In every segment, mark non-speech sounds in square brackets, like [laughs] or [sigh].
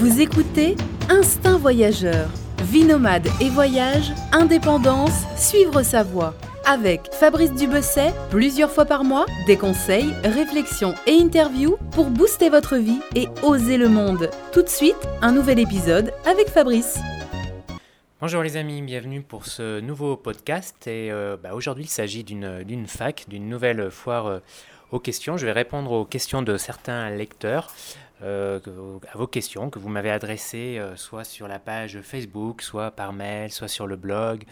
Vous écoutez Instinct Voyageur, vie nomade et voyage, indépendance, suivre sa voie. Avec Fabrice Dubesset, plusieurs fois par mois, des conseils, réflexions et interviews pour booster votre vie et oser le monde. Tout de suite, un nouvel épisode avec Fabrice. Bonjour les amis, bienvenue pour ce nouveau podcast. Et euh, bah, aujourd'hui, il s'agit d'une fac, d'une nouvelle foire euh, aux questions. Je vais répondre aux questions de certains lecteurs, euh, à vos questions que vous m'avez adressées soit sur la page Facebook, soit par mail, soit sur le blog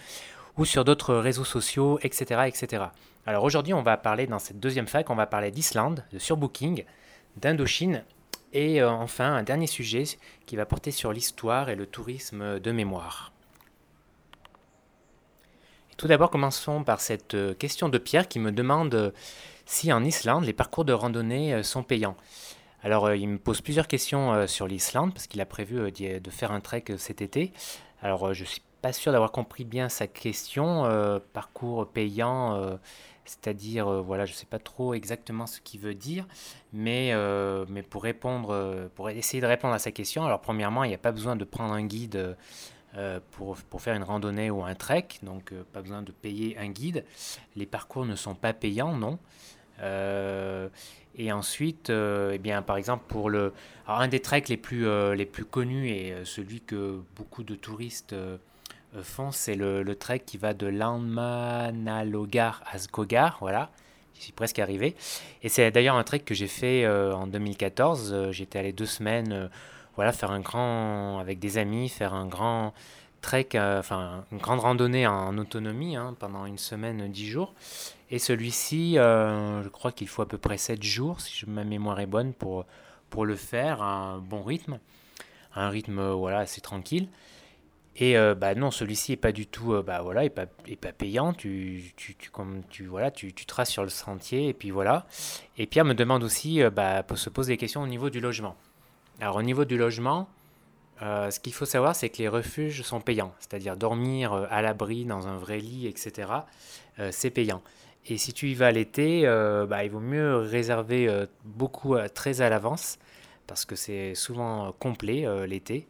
ou sur d'autres réseaux sociaux, etc. etc. Alors aujourd'hui, on va parler dans cette deuxième fac, on va parler d'Islande, de surbooking, d'Indochine et enfin un dernier sujet qui va porter sur l'histoire et le tourisme de mémoire. Tout d'abord, commençons par cette euh, question de Pierre qui me demande euh, si en Islande, les parcours de randonnée euh, sont payants. Alors, il me pose plusieurs questions sur l'Islande parce qu'il a prévu de faire un trek cet été. Alors, je suis pas sûr d'avoir compris bien sa question. parcours payant, c'est-à-dire, voilà, je ne sais pas trop exactement ce qu'il veut dire, mais, pour répondre, pour essayer de répondre à sa question, alors premièrement, il n'y a pas besoin de prendre un guide euh, pour, faire une randonnée ou un trek, donc euh, pas besoin de payer un guide. Les parcours ne sont pas payants, non. Euh, et ensuite, eh bien, par exemple, pour le, alors un des treks les plus, les plus connus et celui que beaucoup de touristes font, c'est le, trek qui va de Landmannalaugar à Skogar, voilà. J'y suis presque arrivé. Et c'est d'ailleurs un trek que j'ai fait en 2014. J'étais allé deux semaines voilà, faire un grand, avec des amis, faire un grand trek, euh, enfin une grande randonnée en autonomie hein, pendant une semaine, dix jours. Et celui-ci, euh, je crois qu'il faut à peu près sept jours, si ma mémoire est bonne, pour, pour le faire à un bon rythme, un rythme voilà, assez tranquille. Et euh, bah non, celui-ci est pas du tout, bah voilà, est pas, est pas payant. Tu, tu, tu, comme tu, voilà, tu, tu traces sur le sentier et puis voilà. Et Pierre me demande aussi, bah, se poser des questions au niveau du logement. Alors au niveau du logement, euh, ce qu'il faut savoir, c'est que les refuges sont payants, c'est-à-dire dormir euh, à l'abri dans un vrai lit, etc. Euh, c'est payant. Et si tu y vas l'été, bah, il vaut mieux réserver beaucoup très à l'avance, parce que c'est souvent complet l'été.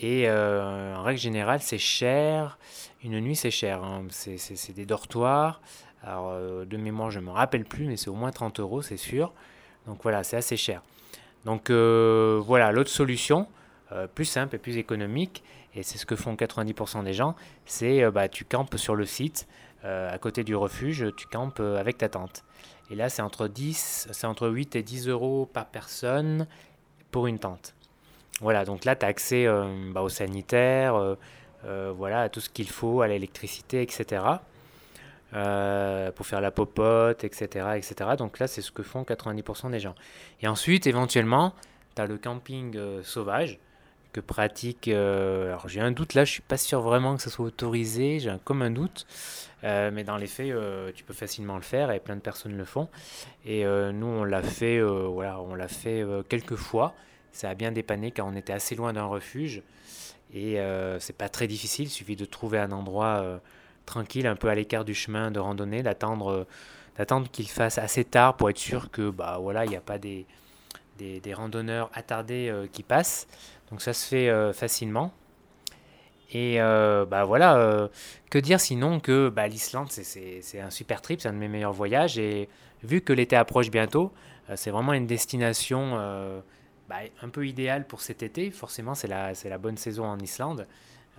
Et en règle générale, c'est cher. Une nuit, c'est cher. Hein. C'est des dortoirs. De mémoire, je ne me rappelle plus, mais c'est au moins 30 euros, c'est sûr. Donc voilà, c'est assez cher. Donc voilà, l'autre solution, euh, plus simple et plus économique, et c'est ce que font 90% des gens, c'est euh, bah, tu campes sur le site, à côté du refuge, tu campes avec ta tente. Et là, c'est entre, 10, c'est entre 8 et 10 euros par personne pour une tente. Voilà, donc là, tu as accès bah, aux sanitaires, voilà, à tout ce qu'il faut, à l'électricité, etc. Euh, pour faire la popote, etc., etc. Donc là, c'est ce que font 90% des gens. Et ensuite, éventuellement, tu as le camping euh, sauvage que pratique. Euh, alors j'ai un doute là, je suis pas sûr vraiment que ça soit autorisé, j'ai comme un doute. mais dans les faits, tu peux facilement le faire et plein de personnes le font. Et nous, on l'a fait, voilà, on l'a fait quelques fois. Ça a bien dépanné car on était assez loin d'un refuge et c'est pas très difficile. Il suffit de trouver un endroit tranquille, un peu à l'écart du chemin de randonnée, d'attendre euh, d'attendre qu'il fasse assez tard pour être sûr que bah voilà il n'y a pas des, des, randonneurs attardés euh, qui passent. Donc ça se fait euh, facilement. Et bah voilà, que dire sinon que bah, l'Islande c'est un super trip, c'est un de mes meilleurs voyages. Et vu que l'été approche bientôt, c'est vraiment une destination bah, un peu idéale pour cet été. Forcément, c'est la, la bonne saison en Islande.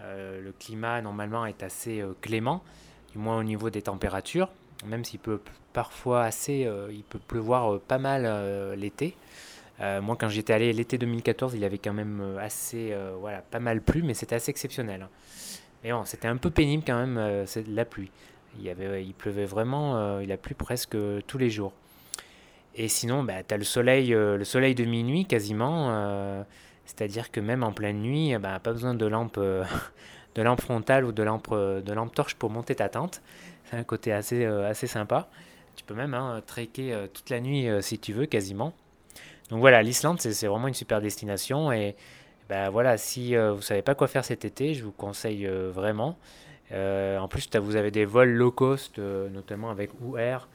Euh, le climat normalement est assez euh, clément, du moins au niveau des températures, même s'il peut parfois assez, euh, il peut pleuvoir pas mal l'été. Moi, quand j'étais allé l'été 2014, il avait quand même assez, voilà, pas mal plu, mais c'était assez exceptionnel. Hein. Mais bon, c'était un peu pénible quand même, la pluie. Il, y avait, il pleuvait vraiment, il a plu presque tous les jours. Et sinon, bah, tu as le soleil, le soleil de minuit quasiment. C'est-à-dire que même en pleine nuit, bah, pas besoin de lampe, euh, [laughs] de lampe frontale ou de lampe, euh, de lampe torche pour monter ta tente. C'est un côté assez, euh, assez sympa. Tu peux même hein, toute la nuit si tu veux, quasiment. Donc voilà, l'Islande, c'est vraiment une super destination. Et bah, voilà, si vous ne savez pas quoi faire cet été, je vous conseille vraiment. en plus, vous avez des vols low cost, notamment avec UR,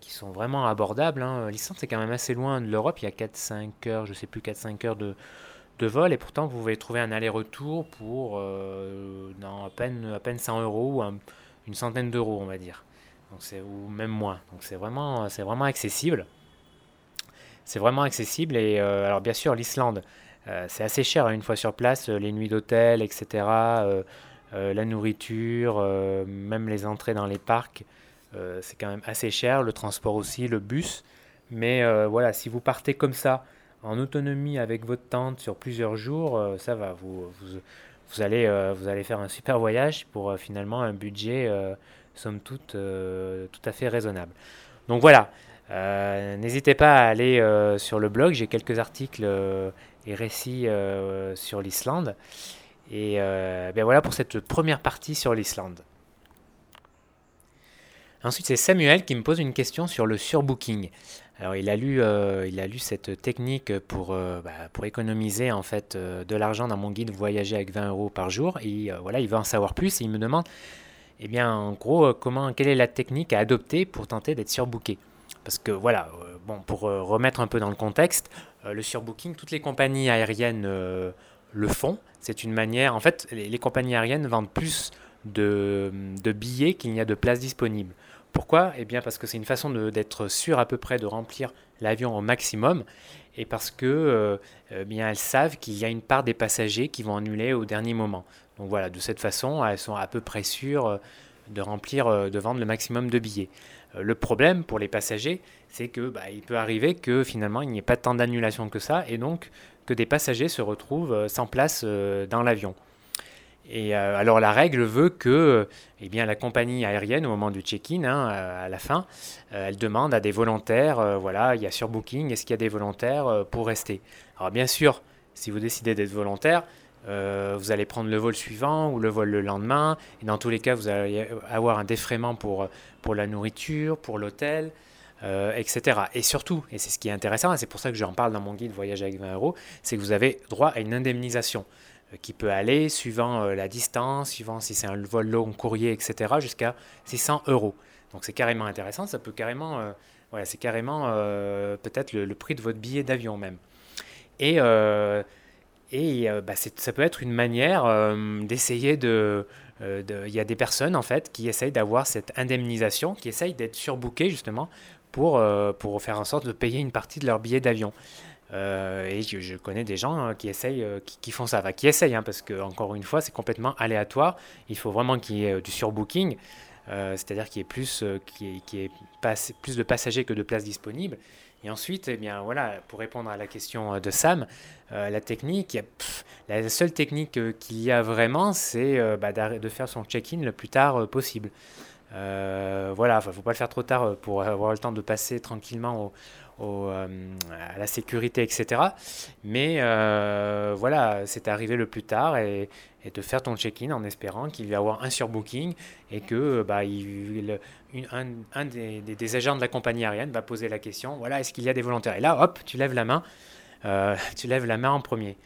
qui sont vraiment abordables. Hein. L'Islande, c'est quand même assez loin de l'Europe. Il y a 4-5 heures, je sais plus, 4-5 heures de, de vol et pourtant vous pouvez trouver un aller-retour pour dans à peine, à peine 100 euros ou une centaine d'euros, on va dire. Donc ou même moins. Donc c'est vraiment, c'est vraiment accessible. C'est vraiment accessible et alors bien sûr l'Islande, c'est assez cher hein, une fois sur place, les nuits d'hôtel, etc. la nourriture, même les entrées dans les parcs, c'est quand même assez cher. Le transport aussi, le bus. Mais voilà, si vous partez comme ça, en autonomie avec votre tente sur plusieurs jours, euh, ça va, vous, vous, allez, euh, vous allez faire un super voyage pour euh, finalement un budget, somme toute, tout à fait raisonnable. Donc voilà, n'hésitez pas à aller sur le blog, j'ai quelques articles et récits sur l'Islande. Et bien voilà pour cette première partie sur l'Islande. Ensuite, c'est Samuel qui me pose une question sur le surbooking. Alors, il a lu, euh, il a lu cette technique pour, euh, bah, pour économiser en fait euh, de l'argent dans mon guide Voyager avec 20 euros par jour. Et voilà, il veut en savoir plus et il me demande, eh bien, en gros, comment, quelle est la technique à adopter pour tenter d'être surbooké Parce que voilà, bon, pour remettre un peu dans le contexte, le surbooking, toutes les compagnies aériennes le font. C'est une manière, en fait, les, compagnies aériennes vendent plus de, billets qu'il n'y a de places disponibles. Pourquoi? Eh bien parce que c'est une façon d'être sûr à peu près de remplir l'avion au maximum et parce que euh, bien elles savent qu'il y a une part des passagers qui vont annuler au dernier moment. Donc voilà, de cette façon, elles sont à peu près sûres euh, de remplir, euh, de vendre le maximum de billets. Le problème pour les passagers, c'est que bah, il peut arriver que finalement il n'y ait pas tant d'annulations que ça et donc que des passagers se retrouvent sans place dans l'avion. Et euh, alors la règle veut que eh bien, la compagnie aérienne, au moment du check-in, hein, à la fin, euh, elle demande à des volontaires, euh, voilà, il y a surbooking, est-ce qu'il y a des volontaires pour rester? Alors bien sûr, si vous décidez d'être volontaire, vous allez prendre le vol suivant ou le vol le lendemain, et dans tous les cas, vous allez avoir un défraiement pour, pour la nourriture, pour l'hôtel, etc. Et surtout, et c'est ce qui est intéressant, et c'est pour ça que j'en parle dans mon guide Voyage avec 20 euros, c'est que vous avez droit à une indemnisation. Euh, qui peut aller, suivant euh, la distance, suivant si c'est un vol long, courrier, etc., jusqu'à 600 euros. Donc c'est carrément intéressant, ça peut carrément, euh, voilà, c'est carrément peut-être le, prix de votre billet d'avion même. Et, et bah, ça peut être une manière d'essayer de, Il y a des personnes en fait qui essayent d'avoir cette indemnisation, qui essayent d'être surbookées justement pour, pour faire en sorte de payer une partie de leur billet d'avion. Euh, et je, connais des gens hein, qui essayent, euh, qui, font ça, qui essayent, hein, parce que encore une fois, c'est complètement aléatoire. Il faut vraiment qu'il y ait euh, du surbooking, c'est-à-dire qu'il y ait plus, plus de passagers que de places disponibles. Et ensuite, eh bien voilà, pour répondre à la question de Sam, la technique, la seule technique qu'il y a vraiment, c'est bah, de faire son check-in le plus tard possible. voilà, il ne faut pas le faire trop tard pour avoir le temps de passer tranquillement au, euh, à la sécurité, etc. Mais euh, voilà, c'est arrivé le plus tard et, de faire ton check-in en espérant qu'il va y avoir un surbooking et que bah, un, des, agents de la compagnie aérienne va poser la question, voilà, est-ce qu'il y a des volontaires? Et là, hop, tu lèves la main, euh, [laughs] tu lèves la main en premier.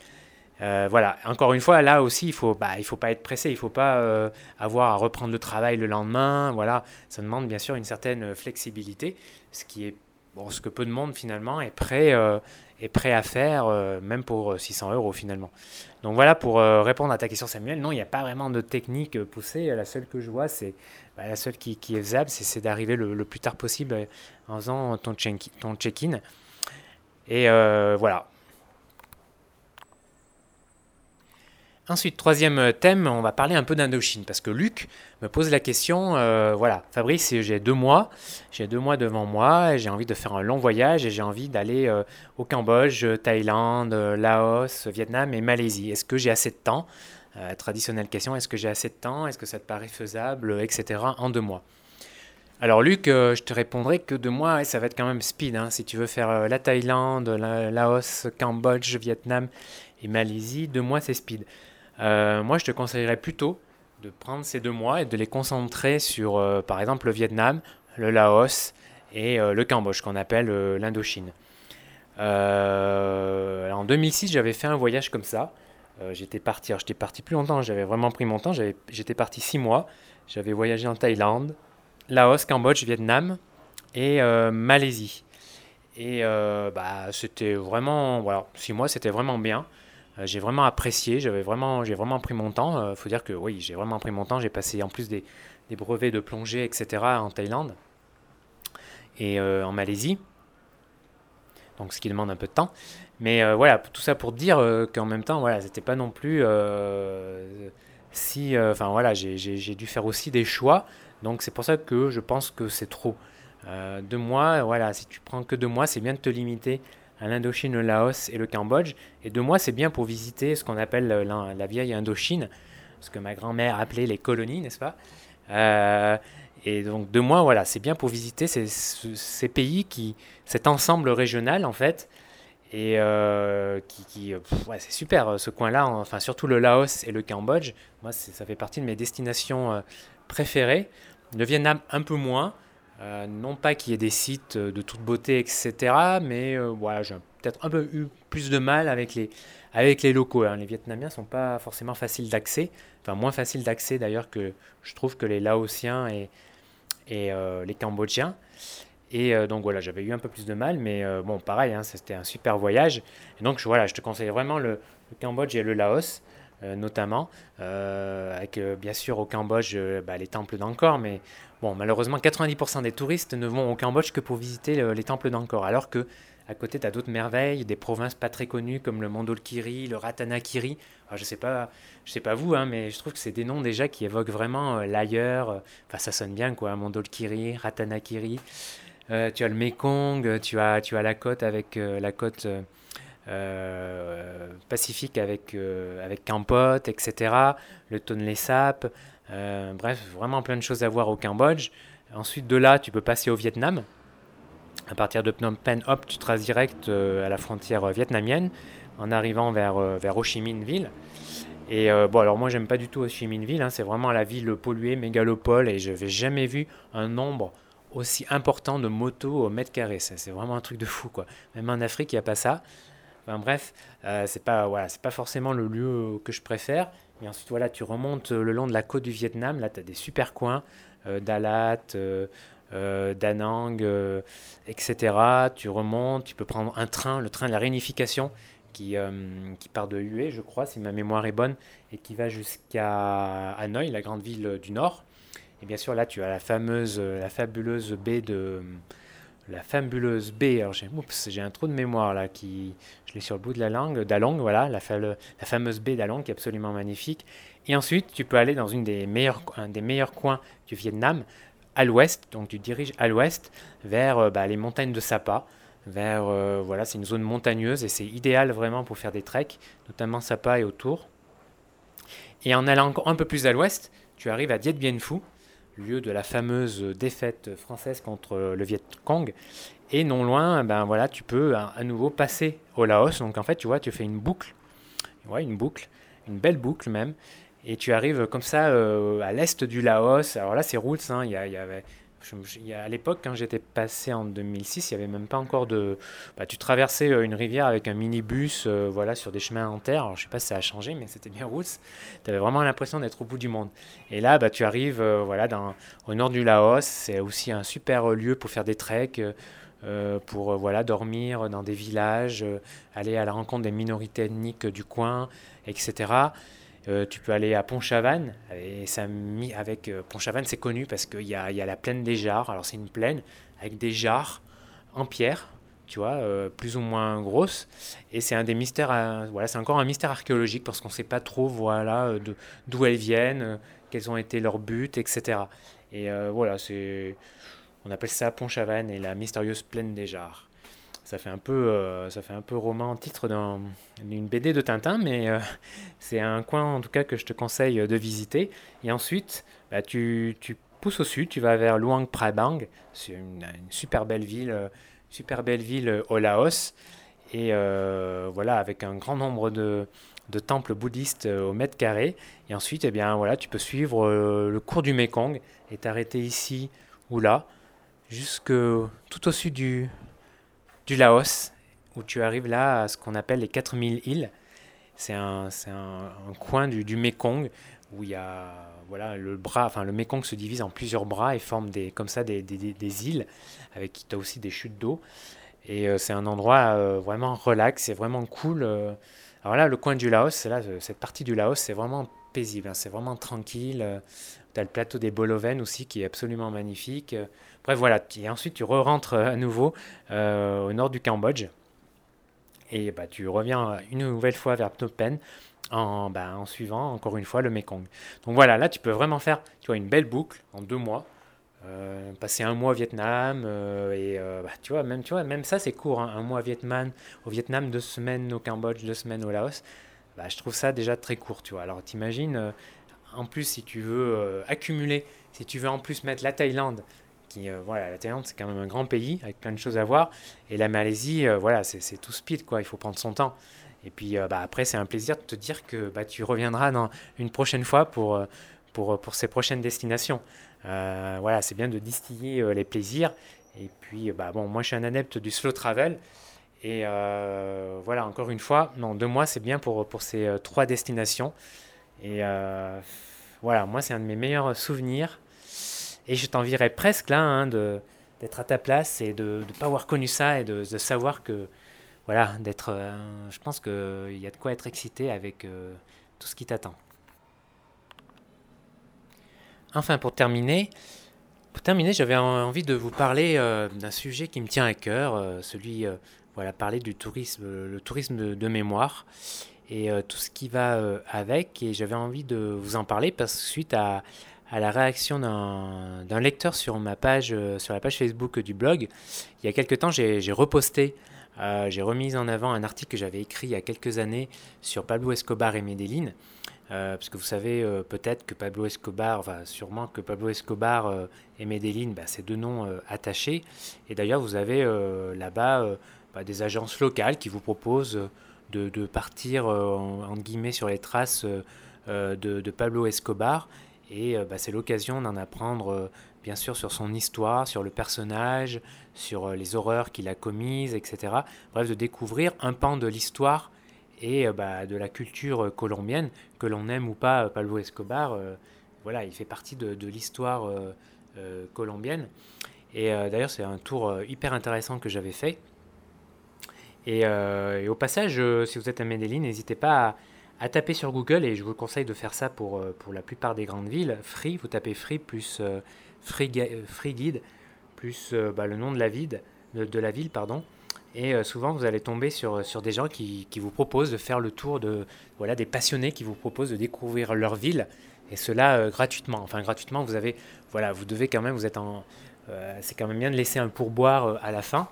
voilà, encore une fois, là aussi, il faut, bah, faut pas être pressé, il faut pas avoir à reprendre le travail le lendemain. Voilà, ça demande bien sûr une certaine flexibilité, ce qui est ce que peu de monde finalement est prêt, euh, est prêt à faire, euh, même pour 600 euh, euros finalement. Donc voilà pour répondre à ta question Samuel. Non, il n'y a pas vraiment de technique poussée. La seule que je vois, c'est bah, la seule qui, est faisable, c'est d'arriver le, plus tard possible en faisant ton check-in. Et voilà, Ensuite, troisième euh, thème, on va parler un peu d'Indochine, parce que Luc me pose la question, euh, voilà, Fabrice, j'ai deux mois, j'ai deux mois devant moi, j'ai envie de faire un long voyage, et j'ai envie d'aller euh, au Cambodge, Thaïlande, Laos, Vietnam et Malaisie. Est-ce que j'ai assez de temps? Traditionnelle question, est-ce que j'ai assez de temps? Est-ce que ça te paraît faisable? Etc. en deux mois. Alors Luc, je te répondrai que deux mois, ça va être quand même speed. Hein. si tu veux faire la Thaïlande, la, Laos, Cambodge, Vietnam et Malaisie, deux mois c'est speed. Euh, moi, je te conseillerais plutôt de prendre ces deux mois et de les concentrer sur, euh, par exemple, le Vietnam, le Laos et euh, le Cambodge, qu'on appelle l'Indochine. en 2006, j'avais fait un voyage comme ça. j'étais parti, j'étais parti plus longtemps, j'avais vraiment pris mon temps. J'étais parti six mois. J'avais voyagé en Thaïlande, Laos, Cambodge, Vietnam et Malaisie. Et bah, c'était vraiment, voilà, six mois, c'était vraiment bien. J'ai vraiment apprécié, j'avais vraiment, j'ai vraiment pris mon temps. Il faut dire que oui, j'ai vraiment pris mon temps. J'ai passé en plus des, brevets de plongée, etc. en Thaïlande et en Malaisie. Donc ce qui demande un peu de temps. Mais voilà, tout ça pour dire qu'en même temps, voilà, c'était pas non plus si, enfin voilà, j'ai dû faire aussi des choix. Donc c'est pour ça que je pense que c'est trop. Euh, deux mois, voilà, si tu prends que deux mois, c'est bien de te limiter à l'Indochine, le Laos et le Cambodge. Et deux mois, c'est bien pour visiter ce qu'on appelle la, vieille Indochine, ce que ma grand-mère appelait les colonies, n'est-ce pas? Euh, Et donc deux mois, voilà, c'est bien pour visiter ces, pays qui, cet ensemble régional en fait, et euh, qui, ouais, c'est super ce coin-là, enfin surtout le Laos et le Cambodge. Moi, ça fait partie de mes destinations préférées. Le Vietnam un peu moins. Euh, non pas qu'il y ait des sites de toute beauté, etc. Mais euh, voilà, j'ai peut-être un peu eu plus de mal avec les, avec les locaux. Les Vietnamiens sont pas forcément faciles d'accès. Enfin, moins faciles d'accès d'ailleurs que je trouve que les Laotiens et, et euh, les Cambodgiens. Et donc voilà, j'avais eu un peu plus de mal, mais bon, pareil, hein, c'était un super voyage. Et donc voilà, je te conseille vraiment le Cambodge et le Laos. Notamment, avec bien sûr au Cambodge bah, les temples d'Angkor, mais Bon, malheureusement, 90% des touristes ne vont au Cambodge que pour visiter les temples d'Angkor, alors que à côté, tu as d'autres merveilles, des provinces pas très connues comme le Mandolkiri, le Ratanakiri. Alors, je sais pas, je sais pas vous, hein, mais je trouve que c'est des noms déjà qui évoquent vraiment euh, l'ailleurs. Enfin, ça sonne bien, quoi. Mandolkiri, Ratanakiri. Euh, tu as le Mekong, tu as, tu as la côte avec euh, la côte pacifique avec, avec Kampot, etc. Le Tonle Sap. Euh, bref, vraiment plein de choses à voir au Cambodge. Ensuite, de là, tu peux passer au Vietnam. À partir de Phnom Penh, hop, tu traces direct euh, à la frontière vietnamienne en arrivant vers, euh, vers Ho Chi Minh Ville. Et bon, alors moi, j'aime pas du tout Ho Chi Minh Ville, hein, c'est vraiment la ville polluée, mégalopole, et je n'avais jamais vu un nombre aussi important de motos au mètre carré. C'est vraiment un truc de fou, quoi. Même en Afrique, il n'y a pas ça. Enfin, bref, c'est pas, voilà, pas forcément le lieu que je préfère. Et ensuite, voilà, tu remontes euh, le long de la côte du Vietnam. Là, tu as des super coins, euh, Dalat, euh, euh Da Nang, etc. Tu remontes, tu peux prendre un train, le train de la réunification, qui, qui part de Hue, je crois, si ma mémoire est bonne, et qui va jusqu'à Hanoï, la grande ville du nord. Et bien sûr, là, tu as la fameuse, la fabuleuse baie de la fabuleuse baie. Alors j'ai, un trou de mémoire là qui, je l'ai sur le bout de la langue, d'Along, voilà, la, la fameuse baie d'Along qui est absolument magnifique. Et ensuite, tu peux aller dans une des un des meilleurs coins du Vietnam, à l'ouest. Donc tu diriges à l'ouest vers euh, bah, les montagnes de Sapa. Vers, euh, voilà, c'est une zone montagneuse et c'est idéal vraiment pour faire des treks, notamment Sapa et autour. Et en allant un peu plus à l'ouest, tu arrives à Dien Bien Phu, lieu de la fameuse défaite française contre le Viet Cong. Et non loin, ben voilà, tu peux à, nouveau passer au Laos. Donc en fait, tu vois, tu fais une boucle, ouais, une boucle, une belle boucle même. Et tu arrives comme ça euh, à l'est du Laos. Alors là, c'est routes. Hein, il y, y, avait à l'époque, quand j'étais passé en 2006, il n'y avait même pas encore de. Bah, tu traversais euh, une rivière avec un minibus euh, voilà, sur des chemins en terre. Je ne sais pas si ça a changé, mais c'était bien route. Tu avais vraiment l'impression d'être au bout du monde. Et là, bah, tu arrives euh, voilà, au nord du Laos. C'est aussi un super lieu pour faire des treks. pour voilà, dormir dans des villages, aller à la rencontre des minorités ethniques du coin, etc. Euh, tu peux aller à Pontchavanne. Et ça, avec euh, Pontchavanne, c'est connu parce qu'il y a, y a la plaine des Jarres. Alors, c'est une plaine avec des jarres en pierre, tu vois, euh, plus ou moins grosses. Et c'est un des mystères, voilà, c'est encore un mystère archéologique parce qu'on ne sait pas trop, voilà, d'où elles viennent, quels ont été leurs buts, etc. Et voilà, c'est, on appelle ça Pontchavanne et la mystérieuse plaine des Jarres ça fait un peu, euh, ça fait un peu roman titre d'une BD de Tintin, mais euh, [laughs] c'est un coin en tout cas que je te conseille de visiter. Et ensuite, bah, tu, pousses au sud, tu vas vers Luang Prabang, c'est une, super belle ville, euh, super belle ville au Laos, et voilà avec un grand nombre de, de temples bouddhistes au mètre carré. Et ensuite, eh bien voilà, tu peux suivre le cours du Mekong et t'arrêter ici ou là, jusque tout au sud du, du Laos, où tu arrives là à ce qu'on appelle les 4000 îles. C'est un, un, coin du, du Mekong où il y a voilà, le bras, enfin le Mekong se divise en plusieurs bras et forme des, comme ça des, des, des îles, avec qui tu as aussi des chutes d'eau. Et euh, c'est un endroit euh, vraiment relax, c'est vraiment cool. Euh. Alors là, le coin du Laos, là, cette partie du Laos, c'est vraiment paisible, hein, c'est vraiment tranquille. Tu as le plateau des Boloven aussi qui est absolument magnifique. Bref, voilà. Et ensuite, tu re-rentres à nouveau au nord du Cambodge. Et bah, tu reviens une nouvelle fois vers Phnom Penh en, bah, en suivant encore une fois le Mekong. Donc voilà, là tu peux vraiment faire tu vois, une belle boucle en deux mois. Euh, passer un mois au Vietnam euh, et euh, bah, tu vois même même ça c'est court hein. un mois au Vietnam au Vietnam deux semaines au Cambodge deux semaines au Laos bah, je trouve ça déjà très court tu vois alors t'imagines en plus si tu veux accumuler si tu veux en plus mettre la Thaïlande qui voilà la Thaïlande c'est quand même un grand pays avec plein de choses à voir et la Malaisie voilà c'est tout speed quoi il faut prendre son temps et puis bah, après c'est un plaisir de te dire que bah, tu reviendras dans une prochaine fois pour pour, pour ces prochaines destinations euh, voilà, c'est bien de distiller euh, les plaisirs. Et puis, bah, bon, moi, je suis un adepte du slow travel. Et euh, voilà, encore une fois, non, deux mois, c'est bien pour, pour ces trois destinations. Et voilà, moi, c'est un de mes meilleurs souvenirs. Et je t'envierais presque là hein, de, d'être à ta place et de ne pas avoir connu ça et de, de savoir que, voilà, d'être. je pense qu'il y a de quoi être excité avec tout ce qui t'attend. Enfin, pour terminer, pour terminer, j'avais envie de vous parler euh, d'un sujet qui me tient à cœur, euh, celui, euh, voilà, parler du tourisme, le tourisme de, mémoire et tout ce qui va avec. Et j'avais envie de vous en parler parce que suite à, la réaction d'un lecteur sur ma page, sur la page Facebook du blog, il y a quelques temps, j'ai reposté j'ai remis en avant un article que j'avais écrit il y a quelques années sur Pablo Escobar et Medellin. Euh, parce que vous savez euh, peut-être que Pablo Escobar, sûrement que Pablo Escobar euh, et Medellin, bah, c'est deux noms attachés. Et d'ailleurs, vous avez là-bas bah, des agences locales qui vous proposent de, partir en, guillemets sur les traces de, Pablo Escobar. Et bah, c'est l'occasion d'en apprendre bien sûr sur son histoire, sur le personnage, sur les horreurs qu'il a commises, etc. Bref, de découvrir un pan de l'histoire et bah, de la culture colombienne que l'on aime ou pas Pablo Escobar, euh, voilà, il fait partie de, l'histoire euh, euh, colombienne. Et d'ailleurs, c'est un tour hyper intéressant que j'avais fait. Et, au passage, si vous êtes à Medellin, n'hésitez pas à, taper sur Google, et je vous conseille de faire ça pour, pour la plupart des grandes villes. Free, vous tapez Free plus free, free, Guide plus bah, le nom de la ville, de la ville pardon, et euh, souvent, vous allez tomber sur, sur des gens qui, qui, vous proposent de faire le tour de voilà des passionnés qui vous proposent de découvrir leur ville et cela euh, gratuitement. Enfin, gratuitement, vous avez voilà, vous devez quand même, vous êtes en, euh, c'est quand même bien de laisser un pourboire à la fin.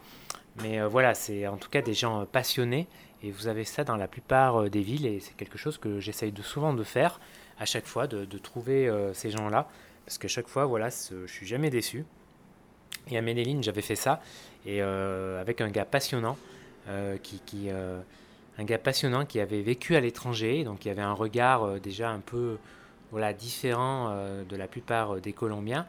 Mais voilà, c'est en tout cas des gens passionnés et vous avez ça dans la plupart des villes et c'est quelque chose que j'essaye souvent de faire à chaque fois, de, trouver ces gens-là parce que chaque fois, voilà, je suis jamais déçu. Et à Medellin, j'avais fait ça, et euh, avec un gars passionnant, euh, qui, qui euh, un gars passionnant qui avait vécu à l'étranger, donc il avait un regard déjà un peu voilà, différent de la plupart des Colombiens,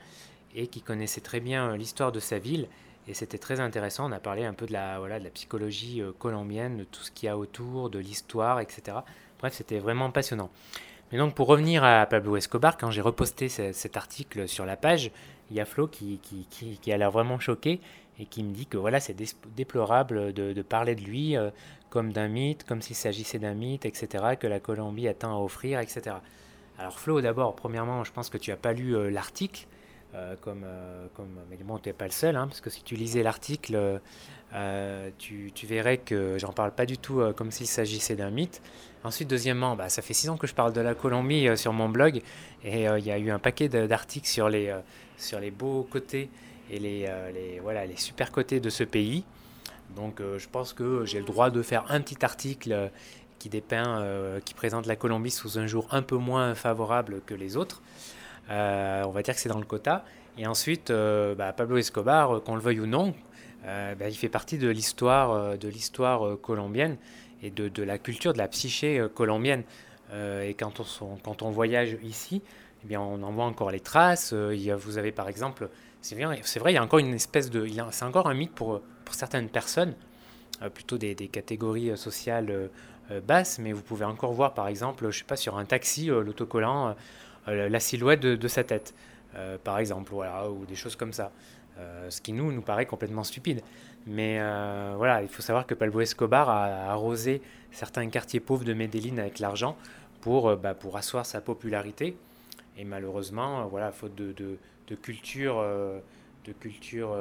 et qui connaissait très bien l'histoire de sa ville. Et c'était très intéressant. On a parlé un peu de la, voilà, de la psychologie colombienne, de tout ce qu'il y a autour, de l'histoire, etc. Bref, c'était vraiment passionnant. Mais donc, pour revenir à Pablo Escobar, quand j'ai reposté cet article sur la page, il y a Flo qui, qui, qui, a l'air vraiment choqué et qui me dit que voilà, c'est déplorable de, de, parler de lui euh, comme d'un mythe, comme s'il s'agissait d'un mythe, etc., que la Colombie a tant à offrir, etc. Alors Flo, d'abord, premièrement, je pense que tu n'as pas lu euh, l'article, euh, comme, comme, mais bon, tu n'es pas le seul, hein, parce que si tu lisais l'article, tu, tu, verrais que j'en parle pas du tout comme s'il s'agissait d'un mythe. Ensuite, deuxièmement, bah, ça fait six ans que je parle de la Colombie sur mon blog, et il y a eu un paquet d'articles sur les sur les beaux côtés et les, euh, les, voilà, les super côtés de ce pays. Donc euh, je pense que j'ai le droit de faire un petit article euh, qui dépeint, qui présente la Colombie sous un jour un peu moins favorable que les autres. On va dire que c'est dans le quota. Et ensuite, bah, Pablo Escobar, qu'on le veuille ou non, bah, il fait partie de l'histoire de l'histoire colombienne et de, de, la culture, de la psyché colombienne. et quand on, quand on voyage ici, eh bien, on en voit encore les traces. Euh, vous avez par exemple, c'est vrai, il y a encore une espèce de, c'est encore un mythe pour, pour certaines personnes, euh, plutôt des, catégories euh, sociales basses, mais vous pouvez encore voir par exemple, je sais pas, sur un taxi, l'autocollant, la silhouette de, sa tête, par exemple, ou des choses comme ça. ce qui nous, nous paraît complètement stupide. Mais voilà, il faut savoir que Pablo Escobar a arrosé certains quartiers pauvres de Medellin avec l'argent pour, bah, pour asseoir sa popularité. Et malheureusement, voilà, faute de, de culture, de culture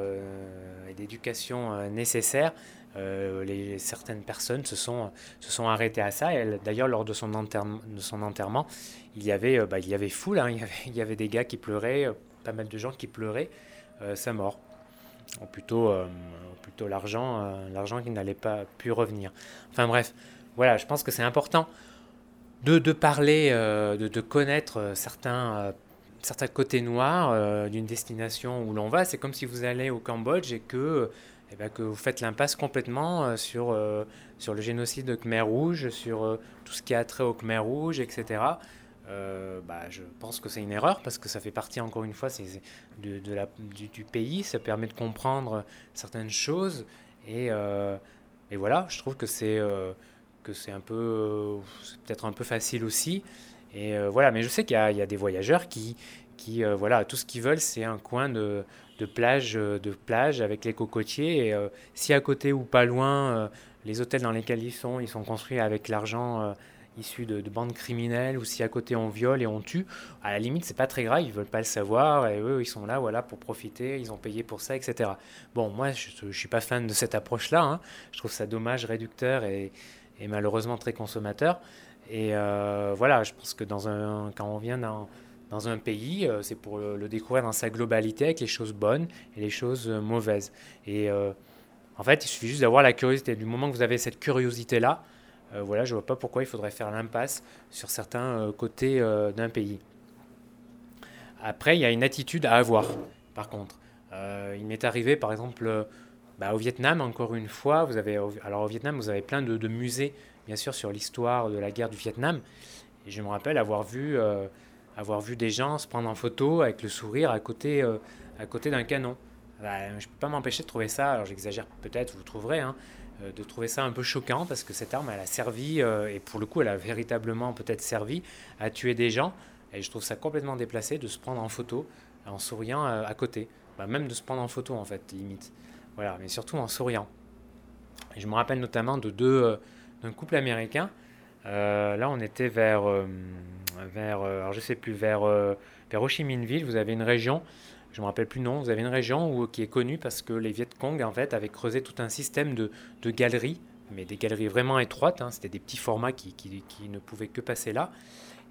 et d'éducation nécessaire, euh, les, certaines personnes se sont, se sont arrêtées à ça. D'ailleurs, lors de son, enterrement, il y avait, euh, bah, il y avait foule, hein. il, y avait, il, y avait, des gars qui pleuraient, euh, pas mal de gens qui pleuraient sa mort. Ou plutôt, plutôt l'argent, l'argent qui n'allait pas pu revenir. Enfin bref, voilà, je pense que c'est important de, de parler, de, de, connaître certains certains côtés noirs d'une destination où l'on va. C'est comme si vous allez au Cambodge et que eh ben, vous faites l'impasse complètement euh, sur, euh, sur le génocide de Khmer Rouge, sur euh, tout ce qui a trait au Khmer Rouge, etc. bah, je pense que c'est une erreur parce que ça fait partie, encore une fois, de, du, pays, ça permet de comprendre certaines choses et, et voilà, je trouve que c'est que c'est un peu, peut-être un peu facile aussi. Et voilà, mais je sais qu'il y, a des voyageurs qui, qui voilà, tout ce qu'ils veulent, c'est un coin de, plage, euh, de plage avec les cocotiers. Et euh, si à côté ou pas loin, euh, les hôtels dans lesquels ils sont, ils sont construits avec l'argent issu de, bandes criminelles, ou si à côté on viole et on tue, à la limite c'est pas très grave, ils veulent pas le savoir, et eux ils sont là voilà pour profiter, ils ont payé pour ça, etc. Bon, moi je, je suis pas fan de cette approche-là, hein. je trouve ça dommage, réducteur et malheureusement très consommateur. Et voilà, je pense que quand on vient dans, un pays, euh, c'est pour le, découvrir dans sa globalité avec les choses bonnes et les choses euh, mauvaises. Et euh, en fait, il suffit juste d'avoir la curiosité. Du moment que vous avez cette curiosité-là, voilà, je ne vois pas pourquoi il faudrait faire l'impasse sur certains côtés d'un pays. Après, il y a une attitude à avoir, par contre. il m'est arrivé, par exemple, bah, au Vietnam, encore une fois, vous avez, alors au Vietnam, vous avez plein de musées, bien sûr, sur l'histoire de la guerre du Vietnam. Et je me rappelle avoir vu avoir vu des gens se prendre en photo avec le sourire à côté, euh, côté d'un canon. Bah, je ne peux pas m'empêcher de trouver ça, alors j'exagère peut-être, vous trouverez, hein, euh, de trouver ça un peu choquant parce que cette arme, elle a servi, euh, et pour le coup, elle a véritablement peut-être servi à tuer des gens. Et je trouve ça complètement déplacé de se prendre en photo en souriant à côté. Bah, même de se prendre en photo, en fait, limite. Voilà, mais surtout en souriant. Et je me rappelle notamment de deux, couple américain. là, on était vers vers, euh, alors je sais plus, vers, euh, vers Ho Chi Minh Ville, vous avez une région, je me rappelle plus le nom, vous avez une région où, qui est connue parce que les Viet Cong en fait, avaient creusé tout un système de, de galeries, mais des galeries vraiment étroites, hein, c'était des petits formats qui, qui, qui, ne pouvaient que passer là,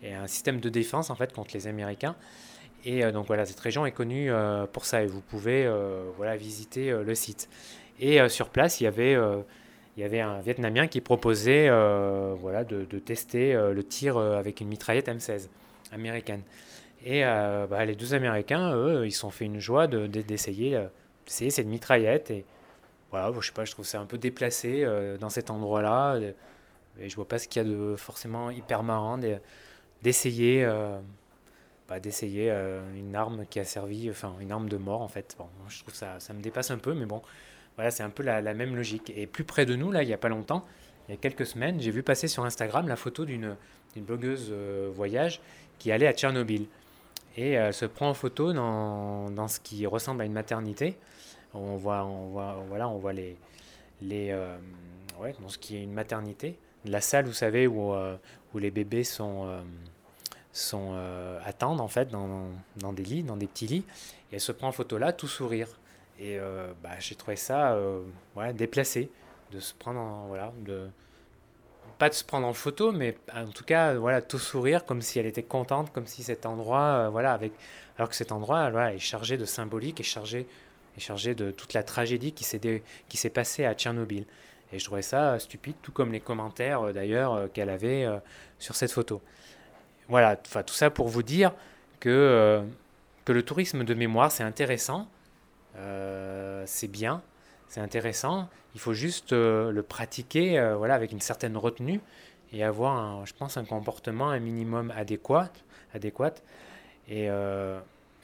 et un système de défense en fait contre les Américains. Et euh, donc voilà, cette région est connue pour ça et vous pouvez voilà, visiter le site. Et sur place, il y avait il y avait un Vietnamien qui proposait euh, voilà, de, tester euh, le tir euh, avec une mitraillette M16 américaine. Et bah, les deux Américains, eux, ils sont fait une joie d'essayer de, cette mitraillette. Et voilà, je sais pas, je trouve ça un peu déplacé dans cet endroit-là. Et je vois pas ce qu'il y a de forcément hyper marrant d'essayer bah, d'essayer une arme qui a servi, enfin une arme de mort en fait. Bon, je trouve ça, ça me dépasse un peu, mais bon, voilà, c'est un peu la, même logique. Et plus près de nous, là, il n'y a pas longtemps, il y a quelques semaines, j'ai vu passer sur Instagram la photo d'une blogueuse euh, voyage qui allait à Tchernobyl. Et elle se prend en photo dans, dans, ce qui ressemble à une maternité. On voit, on voit, voilà, on voit les, les, euh, ouais, dans ce qui est une maternité. La salle, vous savez, où, euh, où les bébés sont, sont attendent en fait dans, dans, des lits, dans des petits lits. Et elle se prend en photo là, tout sourire. Et euh, bah, j'ai trouvé ça euh, déplacé de se prendre en, voilà, de pas de se prendre en photo, mais en tout cas, voilà, tout sourire comme si elle était contente, comme si cet endroit, euh, voilà, avec, alors que cet endroit, voilà, est chargé de symbolique, est chargé, est chargé de toute la tragédie qui s'est qui s'est passée à Tchernobyl. Et je trouvais ça stupide, tout comme les commentaires d'ailleurs qu'elle avait sur cette photo. Voilà, tout ça pour vous dire que que le tourisme de mémoire c'est intéressant, euh, c'est bien, c'est intéressant. Il faut juste euh, le pratiquer euh, voilà, avec une certaine retenue et avoir, je pense, un comportement un minimum adéquat. adéquat. Et,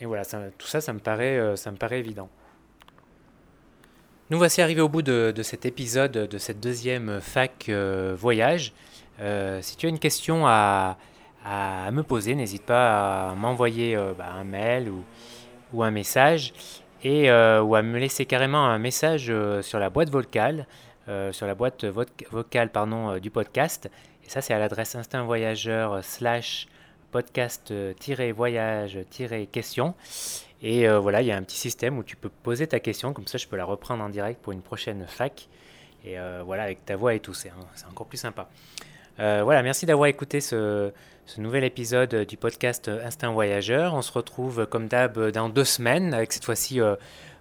voilà, tout ça, ça me, paraît, ça me paraît évident. Nous voici arrivés au bout de, cet épisode, de cette deuxième fac voyage. si tu as une question à, me poser, n'hésite pas à m'envoyer bah, un mail ou un message. Et ou à me laisser carrément un message sur la boîte vocale, sur la boîte vocale pardon, du podcast. Et ça, c'est à l'adresse instinvoyageur slash podcast-voyage-question. Et voilà, il y a un petit système où tu peux poser ta question, comme ça je peux la reprendre en direct pour une prochaine fac. Et voilà, avec ta voix et tout, c'est encore plus sympa. Voilà, merci d'avoir écouté ce, ce nouvel épisode du podcast Instinct Voyageur. On se retrouve comme d'hab dans deux semaines avec cette fois-ci, euh,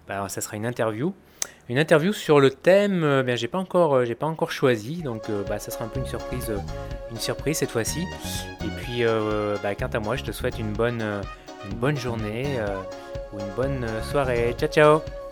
bah, ça sera une interview. Une interview sur le thème, euh, ben, j'ai pas encore, euh, j'ai pas encore choisi, donc bah, ça sera un peu une surprise, une surprise cette fois-ci. Et puis, bah, quant à moi, je te souhaite une bonne, une bonne journée ou une bonne soirée. Ciao ciao.